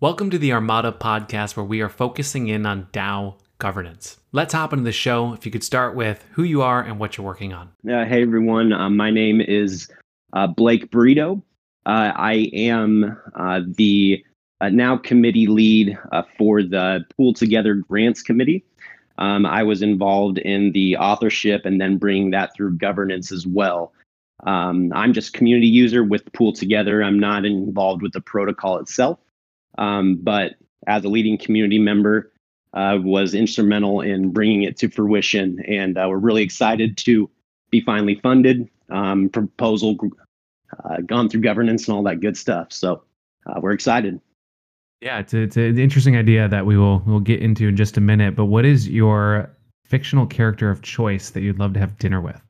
Welcome to the Armada podcast, where we are focusing in on DAO governance. Let's hop into the show. If you could start with who you are and what you're working on. Uh, hey, everyone. Uh, my name is uh, Blake Burrito. Uh, I am uh, the uh, now committee lead for the Pool Together Grants Committee. Um, I was involved in the authorship and then bringing that through governance as well. Um, I'm just community user with Pool Together. I'm not involved with the protocol itself. Um, but as a leading community member, uh, was instrumental in bringing it to fruition. And uh, we're really excited to be finally funded, um, proposal uh, gone through governance and all that good stuff. So uh, we're excited. Yeah, it's, a, it's an interesting idea that we will we'll get into in just a minute. But what is your fictional character of choice that you'd love to have dinner with?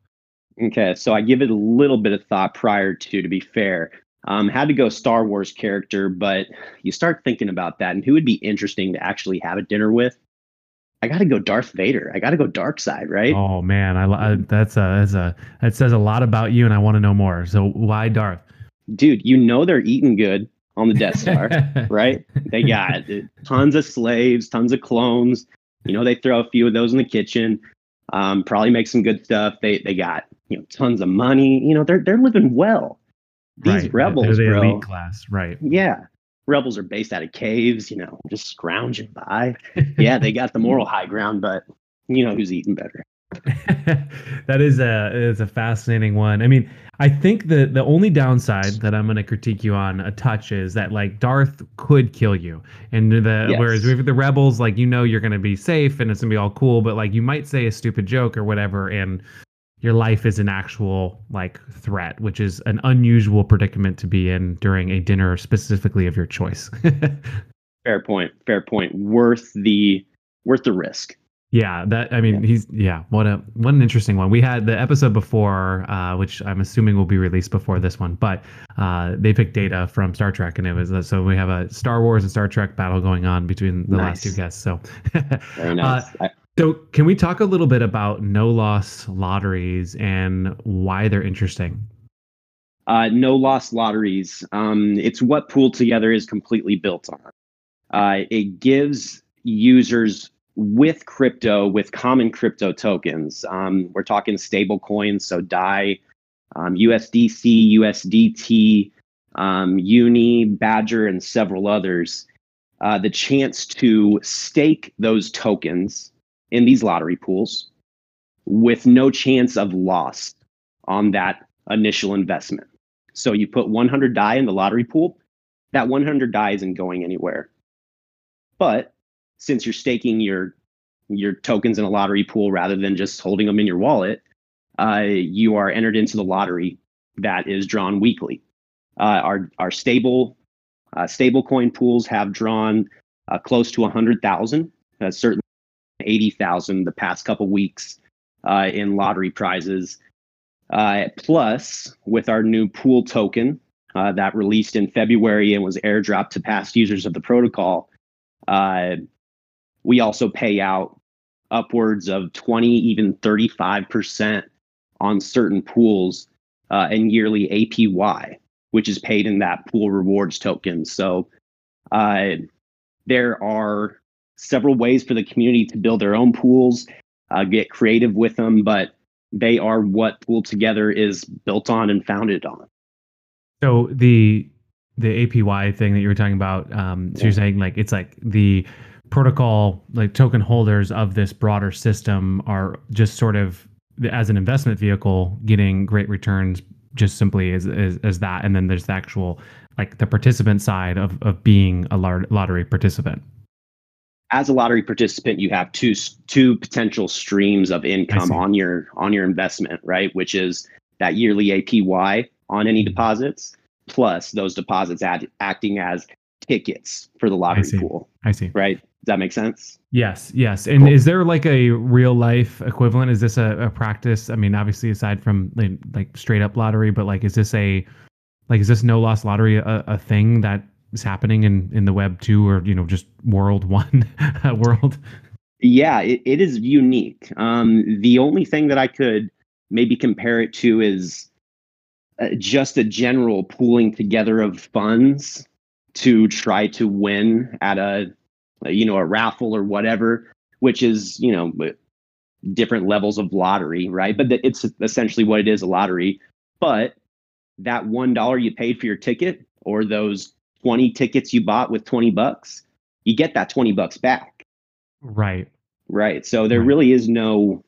Okay, so I give it a little bit of thought prior to, to be fair. Um, had to go Star Wars character, but you start thinking about that and who would be interesting to actually have a dinner with. I got to go Darth Vader. I got to go dark side, right? Oh man, I, I that's a that's a that says a lot about you, and I want to know more. So why Darth? Dude, you know they're eating good on the Death Star, right? They got tons of slaves, tons of clones. You know they throw a few of those in the kitchen. Um, probably make some good stuff. They they got you know tons of money. You know they're they're living well these right. rebels, the bro, elite class, right? Yeah, rebels are based out of caves, you know, just scrounging by. yeah, they got the moral high ground, but you know who's eating better. that is a is a fascinating one. I mean, I think the the only downside that I'm going to critique you on a touch is that like Darth could kill you, and the yes. whereas with the rebels, like you know you're going to be safe and it's going to be all cool, but like you might say a stupid joke or whatever, and your life is an actual like threat, which is an unusual predicament to be in during a dinner specifically of your choice. fair point. Fair point. Worth the worth the risk. Yeah, that I mean, yeah. he's yeah. What a what an interesting one. We had the episode before, uh, which I'm assuming will be released before this one, but uh, they picked data from Star Trek, and it was uh, so we have a Star Wars and Star Trek battle going on between the nice. last two guests. So very nice. Uh, I, so, can we talk a little bit about no loss lotteries and why they're interesting? Uh, no loss lotteries. Um, it's what Pool Together is completely built on. Uh, it gives users with crypto, with common crypto tokens. Um, we're talking stable coins, so DAI, um, USDC, USDT, um, Uni, Badger, and several others. Uh, the chance to stake those tokens in these lottery pools with no chance of loss on that initial investment. So you put 100 DAI in the lottery pool, that 100 DAI isn't going anywhere. But since you're staking your your tokens in a lottery pool rather than just holding them in your wallet, uh, you are entered into the lottery that is drawn weekly. Uh, our our stable uh, stable coin pools have drawn uh, close to 100,000. Uh, certainly 80,000 the past couple weeks uh, in lottery prizes. Uh, plus, with our new pool token uh, that released in February and was airdropped to past users of the protocol, uh, we also pay out upwards of 20, even 35% on certain pools uh, and yearly APY, which is paid in that pool rewards token. So uh, there are several ways for the community to build their own pools, uh, get creative with them, but they are what Pool Together is built on and founded on. So the the APY thing that you were talking about, um, so yeah. you're saying like it's like the protocol, like token holders of this broader system are just sort of as an investment vehicle getting great returns just simply as, as, as that and then there's the actual like the participant side of, of being a lottery participant as a lottery participant, you have two two potential streams of income on your on your investment, right? Which is that yearly APY on any mm-hmm. deposits, plus those deposits ad, acting as tickets for the lottery I pool. I see. Right? Does that make sense? Yes, yes. And cool. is there like a real life equivalent? Is this a, a practice? I mean, obviously, aside from like, like straight up lottery, but like, is this a like is this no loss lottery a, a thing that is happening in in the web two or you know just world one world yeah it, it is unique um the only thing that i could maybe compare it to is uh, just a general pooling together of funds to try to win at a you know a raffle or whatever, which is you know different levels of lottery, right? But it's essentially what it is a lottery. But that one dollar you paid for your ticket or those 20 tickets you bought with 20 bucks, you get that 20 bucks back. Right. Right. So there right. really is no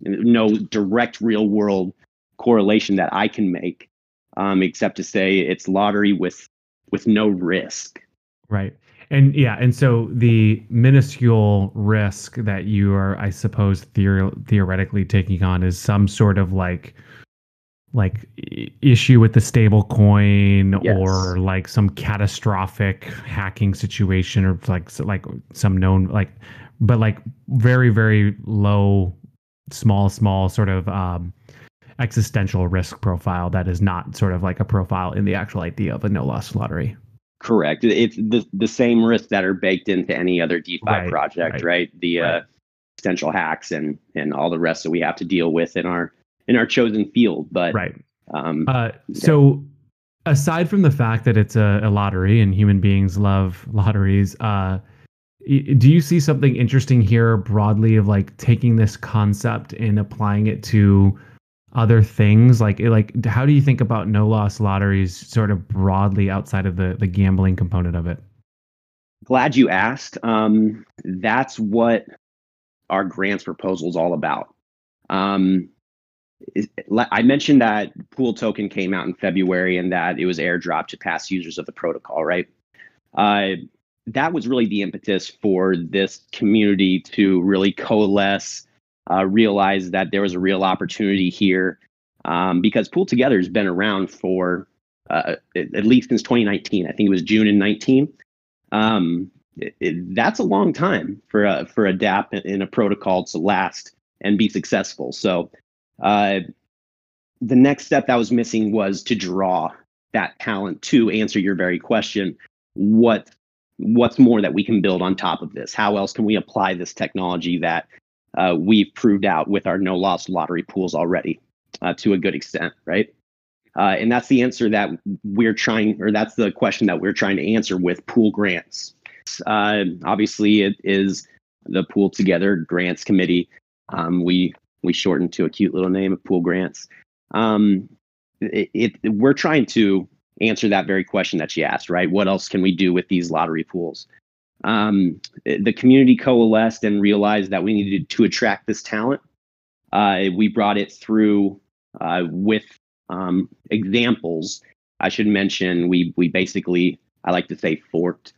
no direct real world correlation that I can make, um, except to say it's lottery with with no risk. Right. And yeah, and so the minuscule risk that you are, I suppose, theor- theoretically taking on is some sort of like like issue with the stable coin yes. or like some catastrophic hacking situation or like like some known like but like very very low small small sort of um existential risk profile that is not sort of like a profile in the actual idea of a no loss lottery correct it's the, the same risks that are baked into any other defi right, project right, right? the right. uh potential hacks and and all the rest that we have to deal with in our in our chosen field. But right. Um, uh, so aside from the fact that it's a, a lottery and human beings love lotteries, uh, do you see something interesting here broadly of like taking this concept and applying it to other things like like how do you think about no loss lotteries sort of broadly outside of the the gambling component of it glad you asked um, that's what our grants proposal is all about um, I mentioned that pool token came out in February and that it was airdropped to past users of the protocol, right? Uh, that was really the impetus for this community to really coalesce, uh, realize that there was a real opportunity here um, because Pool Together has been around for uh, at least since 2019. I think it was June in 19. Um, it, it, that's a long time for a, for a DApp in a protocol to last and be successful. So uh, the next step that was missing was to draw that talent to answer your very question. What what's more that we can build on top of this? How else can we apply this technology that uh, we've proved out with our no loss lottery pools already uh, to a good extent, right? Uh, and that's the answer that we're trying, or that's the question that we're trying to answer with pool grants. Uh, obviously, it is the Pool Together Grants Committee. Um, we we shortened to a cute little name of pool grants. Um, it, it, we're trying to answer that very question that she asked, right? What else can we do with these lottery pools? Um, the community coalesced and realized that we needed to attract this talent. Uh, we brought it through uh, with um, examples. I should mention we we basically I like to say forked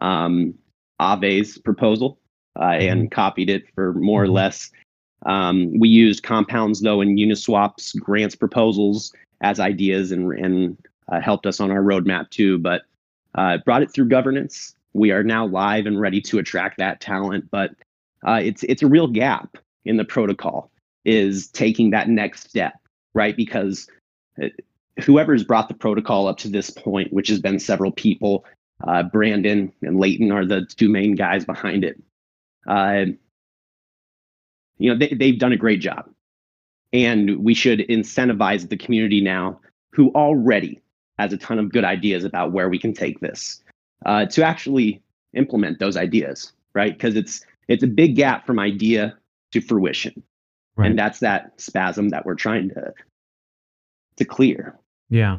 um, Aave's proposal uh, and mm-hmm. copied it for more or mm-hmm. less um, we used compounds though in Uniswap's grants proposals as ideas and, and uh, helped us on our roadmap too, but uh, brought it through governance. We are now live and ready to attract that talent, but uh, it's it's a real gap in the protocol is taking that next step, right? Because uh, whoever's brought the protocol up to this point, which has been several people, uh, Brendan and Leighton are the two main guys behind it. You know, they, they've done a great job. And we should incentivize the community now who already has a ton of good ideas about where we can take this uh, to actually implement those ideas, right? Because it's it's a big gap from idea to fruition. Right. And that's that spasm that we're trying to to clear. Yeah.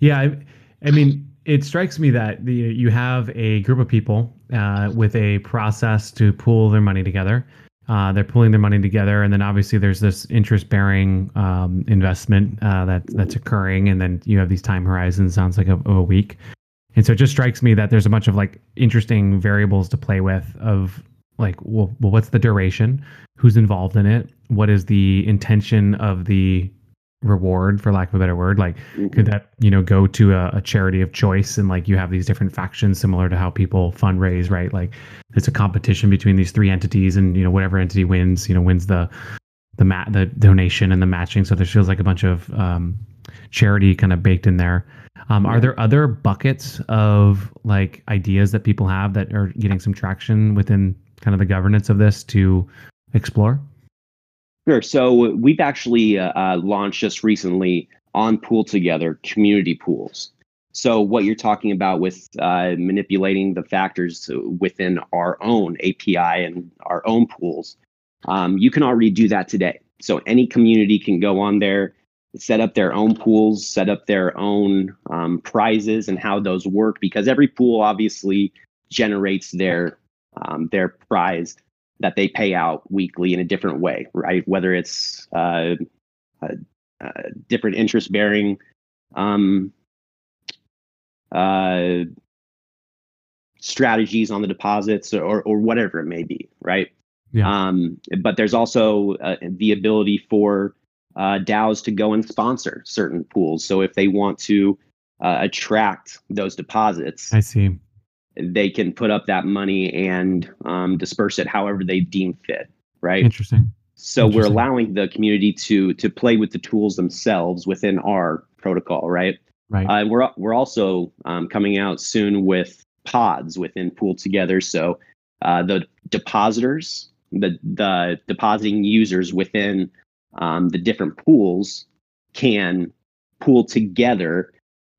Yeah. I, I mean, it strikes me that the, you have a group of people uh, with a process to pool their money together. Uh, they're pulling their money together, and then obviously there's this interest-bearing um, investment uh, that that's occurring, and then you have these time horizons. Sounds like a, of a week, and so it just strikes me that there's a bunch of like interesting variables to play with. Of like, well, well what's the duration? Who's involved in it? What is the intention of the reward for lack of a better word like mm-hmm. could that you know go to a, a, charity of choice and like you have these different factions similar to how people fundraise right like it's a competition between these three entities and you know whatever entity wins you know wins the the mat the donation and the matching so there feels like a bunch of um, charity kind of baked in there um, yeah. are there other buckets of like ideas that people have that are getting some traction within kind of the governance of this to explore Sure. So we've actually uh, uh, launched just recently on Pool Together community pools. So what you're talking about with uh, manipulating the factors within our own API and our own pools, um, you can already do that today. So any community can go on there, set up their own pools, set up their own um, prizes and how those work because every pool obviously generates their um, their prize that they pay out weekly in a different way, right? Whether it's uh, uh, uh, different interest bearing um, uh, strategies on the deposits or, or whatever it may be, right? Yeah. Um, but there's also uh, the ability for uh, DAOs to go and sponsor certain pools. So if they want to uh, attract those deposits, I see, they can put up that money and um, disperse it however they deem fit. Right. Interesting. So Interesting. we're allowing the community to to play with the tools themselves within our protocol. Right. Right. Uh, we're we're also um, coming out soon with pods within Pool Together. So uh, the depositors, the the depositing users within um, the different pools can pool together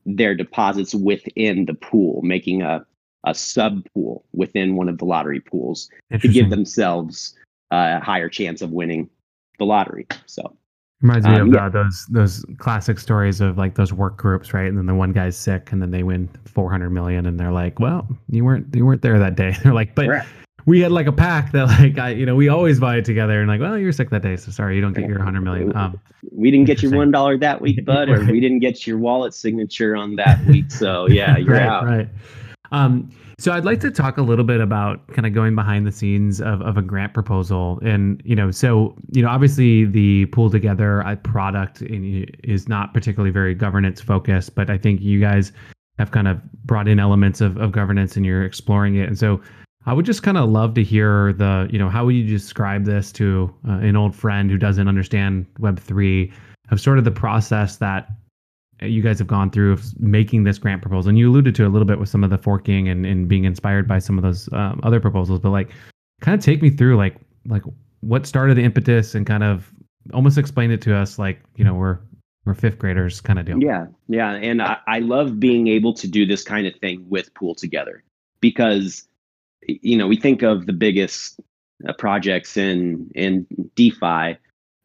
their deposits within the pool, making a a sub pool within one of the lottery pools to give themselves a higher chance of winning the lottery. So Reminds me um, of yeah. uh, those those classic stories of like those work groups, right? And then the one guy's sick, and then they win four hundred million, and they're like, "Well, you weren't you weren't there that day." they're like, "But right. we had like a pack that like I, you know we always buy it together." And like, "Well, you're sick that day, so sorry, you don't get your hundred million. Um, we didn't get your one dollar that week, bud, or we didn't get your wallet signature on that week. So yeah, you're right, out. Right. Um, so I'd like to talk a little bit about kind of going behind the scenes of, of a grant proposal. And, you know, so, you know, obviously the pool together a product is not particularly very governance focused, but I think you guys have kind of brought in elements of, of governance and you're exploring it. And so I would just kind of love to hear the, you know, how would you describe this to uh, an old friend who doesn't understand Web3 of sort of the process that you guys have gone through of making this grant proposal and you alluded to a little bit with some of the forking and, and being inspired by some of those um, other proposals but like kind of take me through like like what started the impetus and kind of almost explain it to us like you know we're we're fifth graders kind of deal. Yeah yeah and I, I love being able to do this kind of thing with pool together because you know we think of the biggest uh, projects in in defi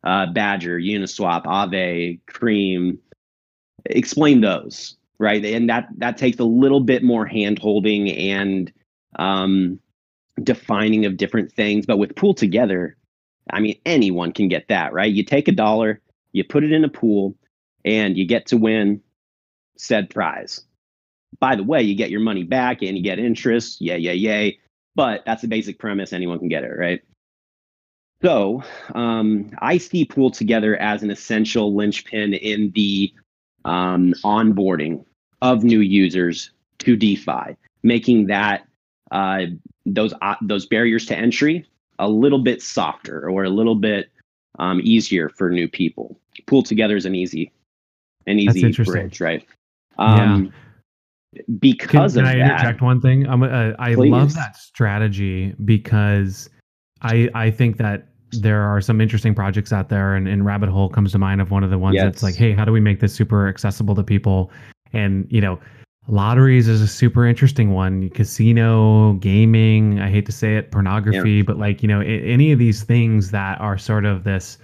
uh, badger uniswap aave cream explain those right? And that that takes a little bit more hand holding and um, defining of different things. But with pool together i mean anyone can get that right? You take a dollar you put it in a pool and you get to win said prize. By the way you get your money back and you get interest yeah yeah yay. But that's the basic premise. Anyone can get it right? So um, i see pool together as an essential linchpin in the um, onboarding of new users to DeFi, making that uh, those uh, those barriers to entry a little bit softer or a little bit um, easier for new people. Pool together is an easy an easy bridge, right? Um, yeah. Because can, can of I interject one thing? I'm, uh, I Please. love that strategy because I I think that there are some interesting projects out there, and, and Rabbit Hole comes to mind of one of the ones yes. that's like, hey, how do we make this super accessible to people? And you know, lotteries is a super interesting one. Casino, gaming. I hate to say it, pornography, yeah. but like you know, any of these things that are sort of this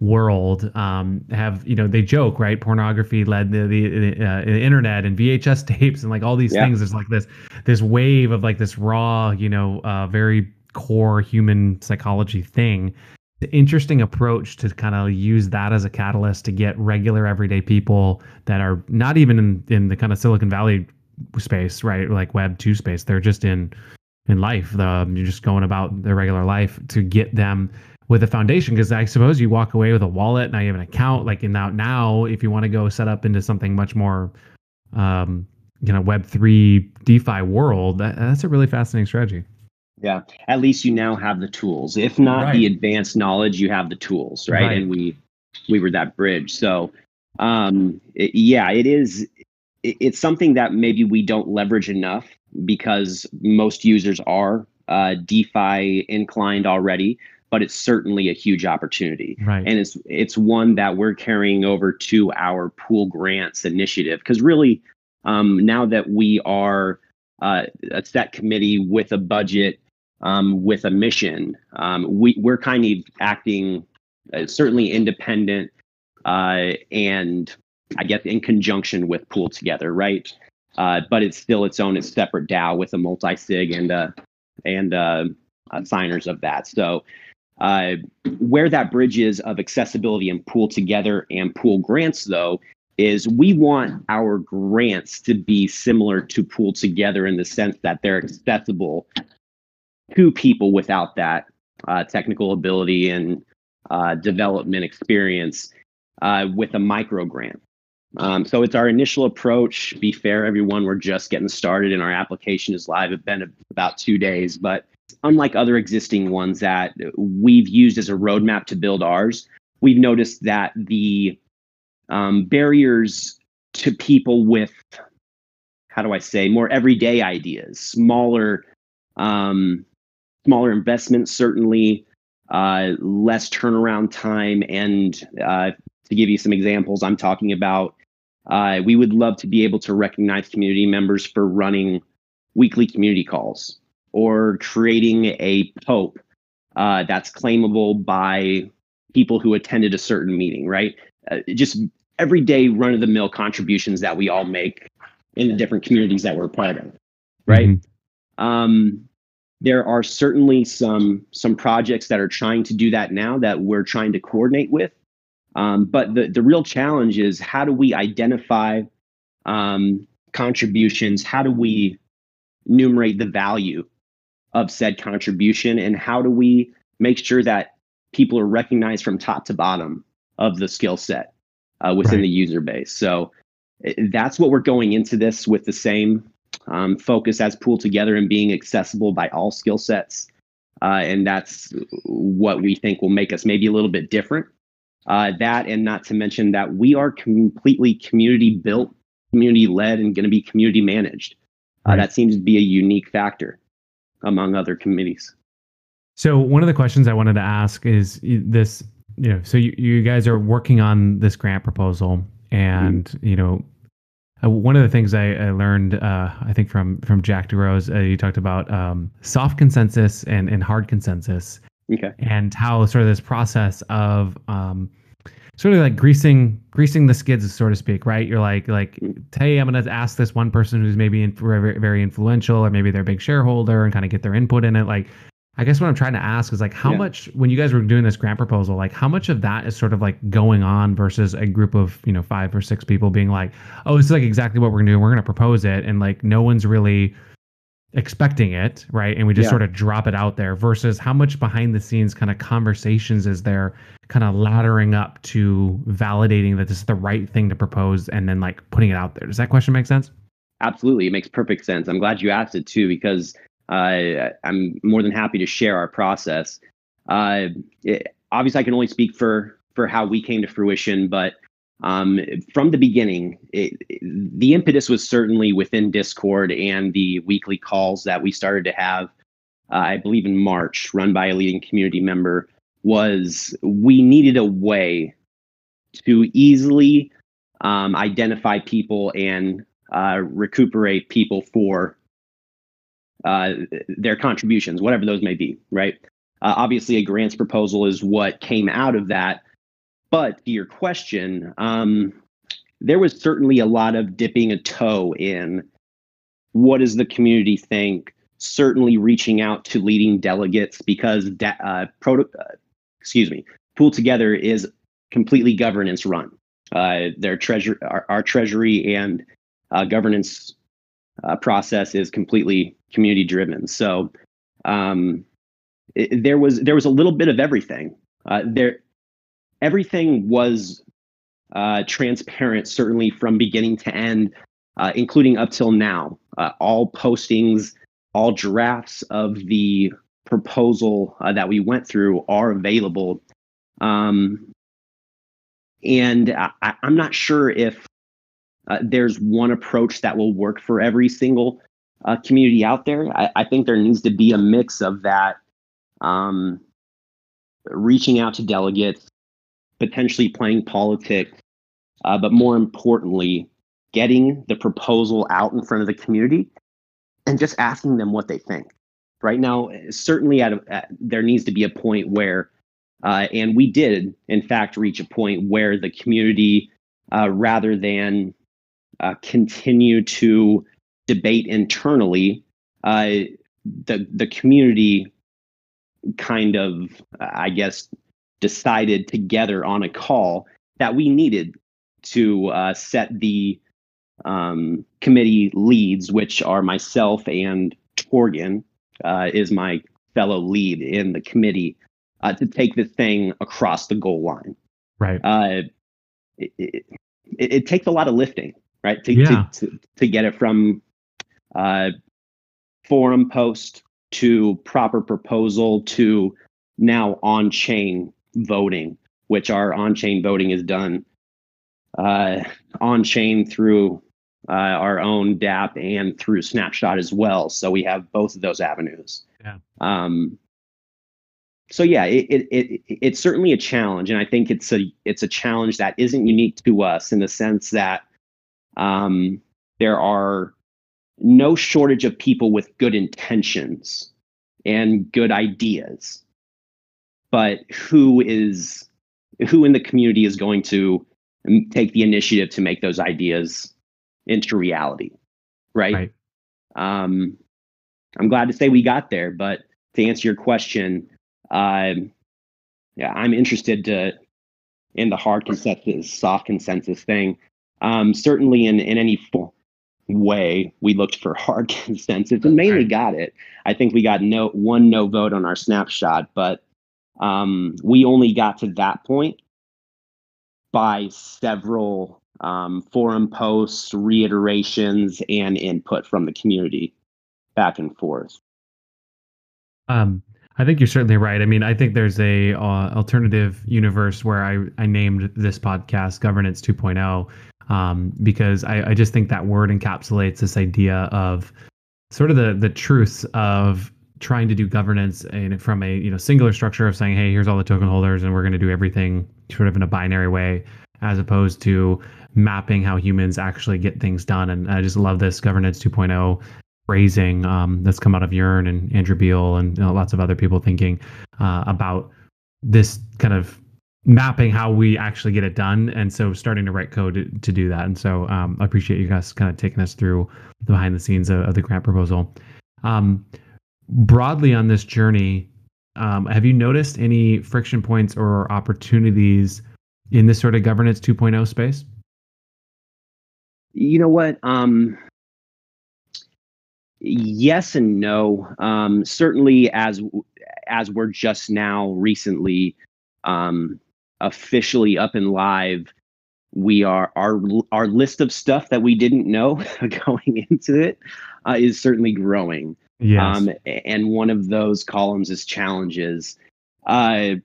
world um, have you know they joke right pornography led the the, uh, the internet and vhs tapes and like all these yeah. things there's like this this wave of like this raw you know uh, very core human psychology thing the interesting approach to kind of use that as a catalyst to get regular everyday people that are not even in, in the kind of Silicon Valley space, right? Like Web two space. They're just in in life. The, you're just going about their regular life to get them with a foundation. Because I suppose you walk away with a wallet, now you have an account. Like in now, now if you want to go set up into something much more, um, you know, Web three DeFi world, that, that's a really fascinating strategy. Yeah. At least you now have the tools. If not right. the advanced knowledge, you have the tools, right? right? And we we were that bridge. So um it, yeah, it is it, it's something that maybe we don't leverage enough because most users are uh, DeFi inclined already, but it's certainly a huge opportunity. Right. And it's it's one that we're carrying over to our pool grants initiative because really um, now that we are uh, a set committee with a budget, um, with a mission, um, we, we're kind of acting uh, certainly independent uh, and I guess in conjunction with Pool Together, right? Uh, but it's still its own its separate DAO with a multi sig and uh, and uh, uh, signers of that. So uh, where that bridge is of accessibility and Pool Together and Pool Grants, though, is we want our grants to be similar to Pool Together in the sense that they're accessible to people without that uh, technical ability and uh, development experience uh, with a micro grant. Um, so it's our initial approach. Be fair, everyone, we're just getting started and our application is live. It's been about two days, but unlike other existing ones that we've used as a roadmap to build ours, we've noticed that the um, barriers to people with, how do I say, more everyday ideas, smaller, um, smaller investments, certainly, uh, less turnaround time, and uh, to give you some examples, I'm talking about uh, we would love to be able to recognize community members for running weekly community calls or creating a POAP uh, that's claimable by people who attended a certain meeting, right? Uh, just everyday run of the mill contributions that we all make in the different communities that we're part of, right? Mm-hmm. Um, there are certainly some some projects that are trying to do that now that we're trying to coordinate with um, but the, the real challenge is how do we identify um, contributions? How do we enumerate the value of said contribution? And how do we make sure that people are recognized from top to bottom of the skill set uh, within right. the user base? So eh, that's what we're going into this with the same um, focus as Pool Together and being accessible by all skill sets. Uh, and that's what we think will make us maybe a little bit different uh, that, and not to mention that we are completely community built, community led, and going to be community managed. Uh, right. That seems to be a unique factor among other committees. So, one of the questions I wanted to ask is this you know, so you, you guys are working on this grant proposal, and, mm-hmm. you know, uh, one of the things I, I learned, uh, I think from from Jack du Rose, uh, you talked about um, soft consensus and, and hard consensus, Okay. And how sort of this process of um, sort of like greasing greasing the skids, so to speak, right? You're like like, hey, I'm gonna ask this one person who's maybe in, very very influential, or maybe they're a big shareholder, and kind of get their input in it. Like, I guess what I'm trying to ask is like, how yeah. much when you guys were doing this grant proposal, like how much of that is sort of like going on versus a group of you know five or six people being like, oh, this is like exactly what we're gonna do. We're gonna propose it, and like no one's really expecting it, right? And we just yeah. sort of drop it out there versus how much behind the scenes kind of conversations is there kind of laddering up to validating that this is the right thing to propose and then like putting it out there. Does that question make sense? Absolutely. It makes perfect sense. I'm glad you asked it too, because uh, I'm more than happy to share our process. Uh, it, obviously, I can only speak for for how we came to fruition, but um, from the beginning, it, it, the impetus was certainly within Discord and the weekly calls that we started to have, uh, I believe in March, run by a leading community member, was we needed a way to easily um, identify people and uh, recuperate people for uh, their contributions, whatever those may be, right? Uh, obviously, a grants proposal is what came out of that but to your question, um, there was certainly a lot of dipping a toe in what does the community think. Certainly, reaching out to leading delegates because da- uh, proto- uh, excuse me, Pool Together is completely governance run. Uh, their treasure, our, our treasury and governance uh, process is completely community driven. So um, it, there was there was a little bit of everything. Uh, there everything was uh, transparent, certainly from beginning to end, uh, including up till now. Uh, all postings, all drafts of the proposal uh, that we went through are available. Um, and I, am not sure if uh, there's one approach that will work for every single uh, community out there. I, I, think there needs to be a mix of that, um, reaching out to delegates, potentially playing politics, uh, but more importantly, getting the proposal out in front of the community and just asking them what they think. Right now, certainly at, a, at there needs to be a point where, uh, and we did in fact reach a point where the community, uh, rather than uh, continue to debate internally, uh, the the community kind of, I guess, decided together on a call that we needed to uh, set the um, committee leads, which are myself and Torgan uh, is my fellow lead in the committee, uh, to take the thing across the goal line. Right. Uh, it, it, it, takes a lot of lifting, right, to yeah. to, to, to, get it from uh, forum post to proper proposal to now on chain voting, which our on chain voting is done uh, on chain through uh, our own DApp and through Snapshot as well. So we have both of those avenues. Yeah. Um, so yeah, it, it, it it's certainly a challenge, and I think it's a it's a challenge that isn't unique to us in the sense that um, there are no shortage of people with good intentions and good ideas, but who is who in the community is going to take the initiative to make those ideas into reality, right? right. Um, I'm glad to say we got there, but to answer your question, uh, yeah, I'm interested to in the hard consensus, soft consensus thing. Um, certainly, in in any form way, we looked for hard consensus and mainly got it. I think we got no one no vote on our snapshot, but um, we only got to that point by several um, forum posts, reiterations, and input from the community back and forth. Um, I think you're certainly right. I mean, I think there's a uh, alternative universe where I, I named this podcast Governance 2.0 um, because I, I just think that word encapsulates this idea of sort of the the truths of trying to do governance and from a you know singular structure of saying, hey, here's all the token holders, and we're going to do everything sort of in a binary way, as opposed to mapping how humans actually get things done. And I just love this governance 2.0 phrasing um, that's come out of Yearn and Andrew Beal and you know, lots of other people thinking uh, about this kind of mapping how we actually get it done and so starting to write code to, to do that and so um, i appreciate you guys kind of taking us through the behind the scenes of, of the grant proposal um, broadly on this journey um, have you noticed any friction points or opportunities in this sort of governance 2.0 space you know what? Um, yes and no. Um, certainly, as as we're just now recently um, officially up and live, we are our our list of stuff that we didn't know going into it uh, is certainly growing. Yes. Um, and one of those columns is challenges. Uh,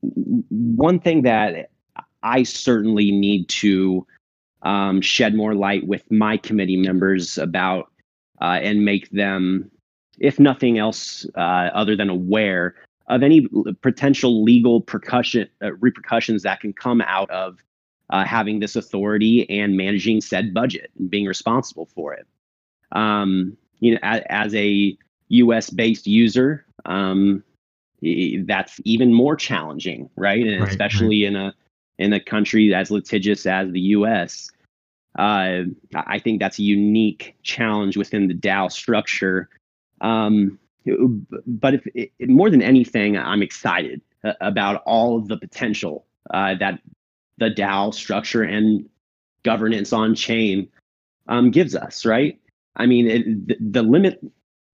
one thing that I certainly need to um, shed more light with my committee members about uh, and make them, if nothing else, uh, other than aware of any potential legal percussion, uh, repercussions that can come out of uh, having this authority and managing said budget and being responsible for it. Um, you know, as, as a U.S. based user, um, that's even more challenging, right? And right, especially right. in a in a country as litigious as the U.S. Uh, I think that's a unique challenge within the DAO structure. Um, but if it, more than anything, I'm excited about all of the potential uh, that the DAO structure and governance on chain um, gives us. Right? I mean, it, the, the, limit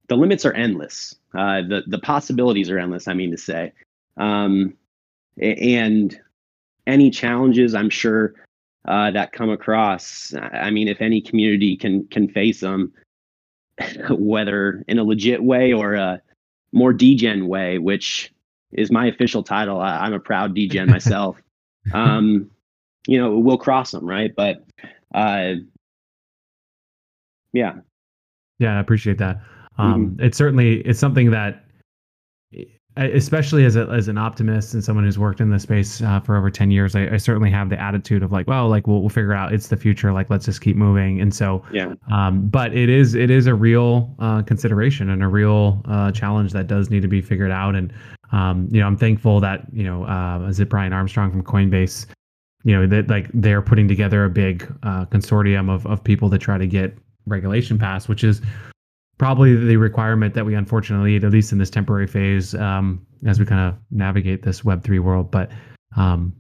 the limits are endless. Uh, the the possibilities are endless. I mean to say, um, and any challenges I'm sure uh, that come across. I mean, if any community can can face them, whether in a legit way or a more degen way, which is my official title. I, am a proud degen myself. um, you know, we'll cross them, right? But uh, yeah, yeah, I appreciate that. Um, mm-hmm. It's certainly it's something that especially as a, as an optimist and someone who's worked in this space uh, for over 10 years I, I, certainly have the attitude of like well like we'll, we'll figure it out. It's the future. Like let's just keep moving. And so yeah. um, but it is it is a real uh, consideration and a real uh, challenge that does need to be figured out. And um, you know i'm thankful that you know uh, is it brian armstrong from coinbase? You know that like they're putting together a big uh, consortium of, of people to try to get regulation passed which is probably the requirement that we unfortunately need, at least in this temporary phase, um, as we kind of navigate this Web three world. But um,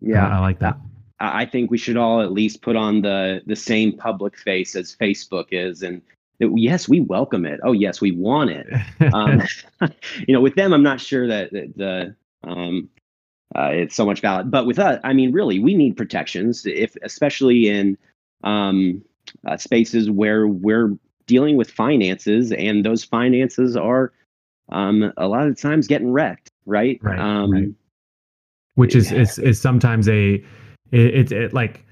yeah, I, I, like that. I think we should all at least put on the the same public face as Facebook is, and that, yes, we welcome it. Oh, yes, we want it. Um, you know, with them, I'm not sure that, that the um, uh, it's so much valid, but with us, I mean, really, we need protections, if especially in um, uh, spaces where we're dealing with finances, and those finances are um, a lot of times getting wrecked, right? Right. Um, right. Which is, yeah. is is sometimes a it's it, it, like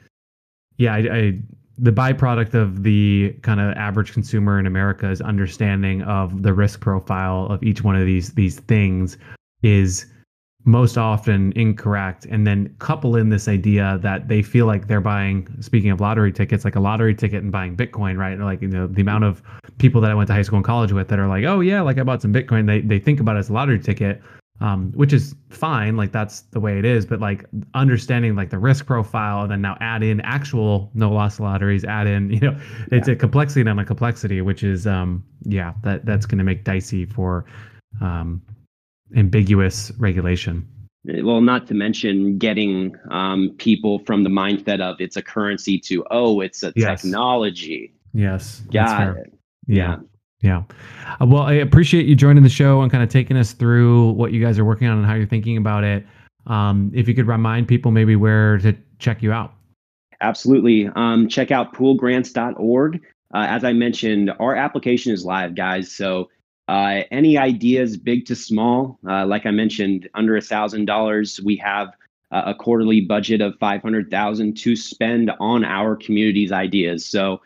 yeah I, I the byproduct of the kind of average consumer in America is understanding of the risk profile of each one of these these things is most often incorrect and then couple in this idea that they feel like they're buying speaking of lottery tickets like a lottery ticket and buying bitcoin right like you know the amount of people that i went to high school and college with that are like oh yeah like i bought some bitcoin they, they think about it as a lottery ticket um, which is fine like that's the way it is but like understanding like the risk profile and then now add in actual no loss lotteries add in you know it's yeah. a complexity and a complexity which is um yeah that that's going to make dicey for um ambiguous regulation. Well, not to mention getting um, people from the mindset of it's a currency to oh, it's a yes. technology. Yes, got it. Yeah. Yeah. Uh, well, I appreciate you joining the show and kind of taking us through what you guys are working on and how you're thinking about it. Um, if you could remind people maybe where to check you out. Absolutely. Um, check out poolgrants.org. Uh, as I mentioned, our application is live, guys. So uh, any ideas, big to small, uh, like I mentioned, under a thousand dollars, we have uh, a quarterly budget of five hundred thousand to spend on our community's ideas. So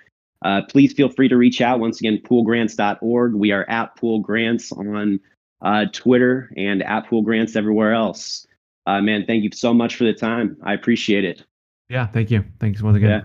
uh, please feel free to reach out. Once again, poolgrants.org. We are at Pool Grants on uh, Twitter and at Pool Grants everywhere else. Uh, man, thank you so much for the time. I appreciate it. Yeah, thank you. Thanks once again. Yeah.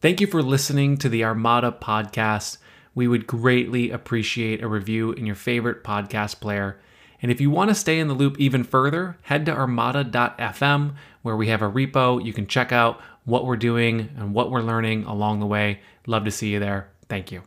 Thank you for listening to the Armada podcast we would greatly appreciate a review in your favorite podcast player. And if you want to stay in the loop even further, head to armada.fm where we have a repo. You can check out what we're doing and what we're learning along the way. Love to see you there. Thank you.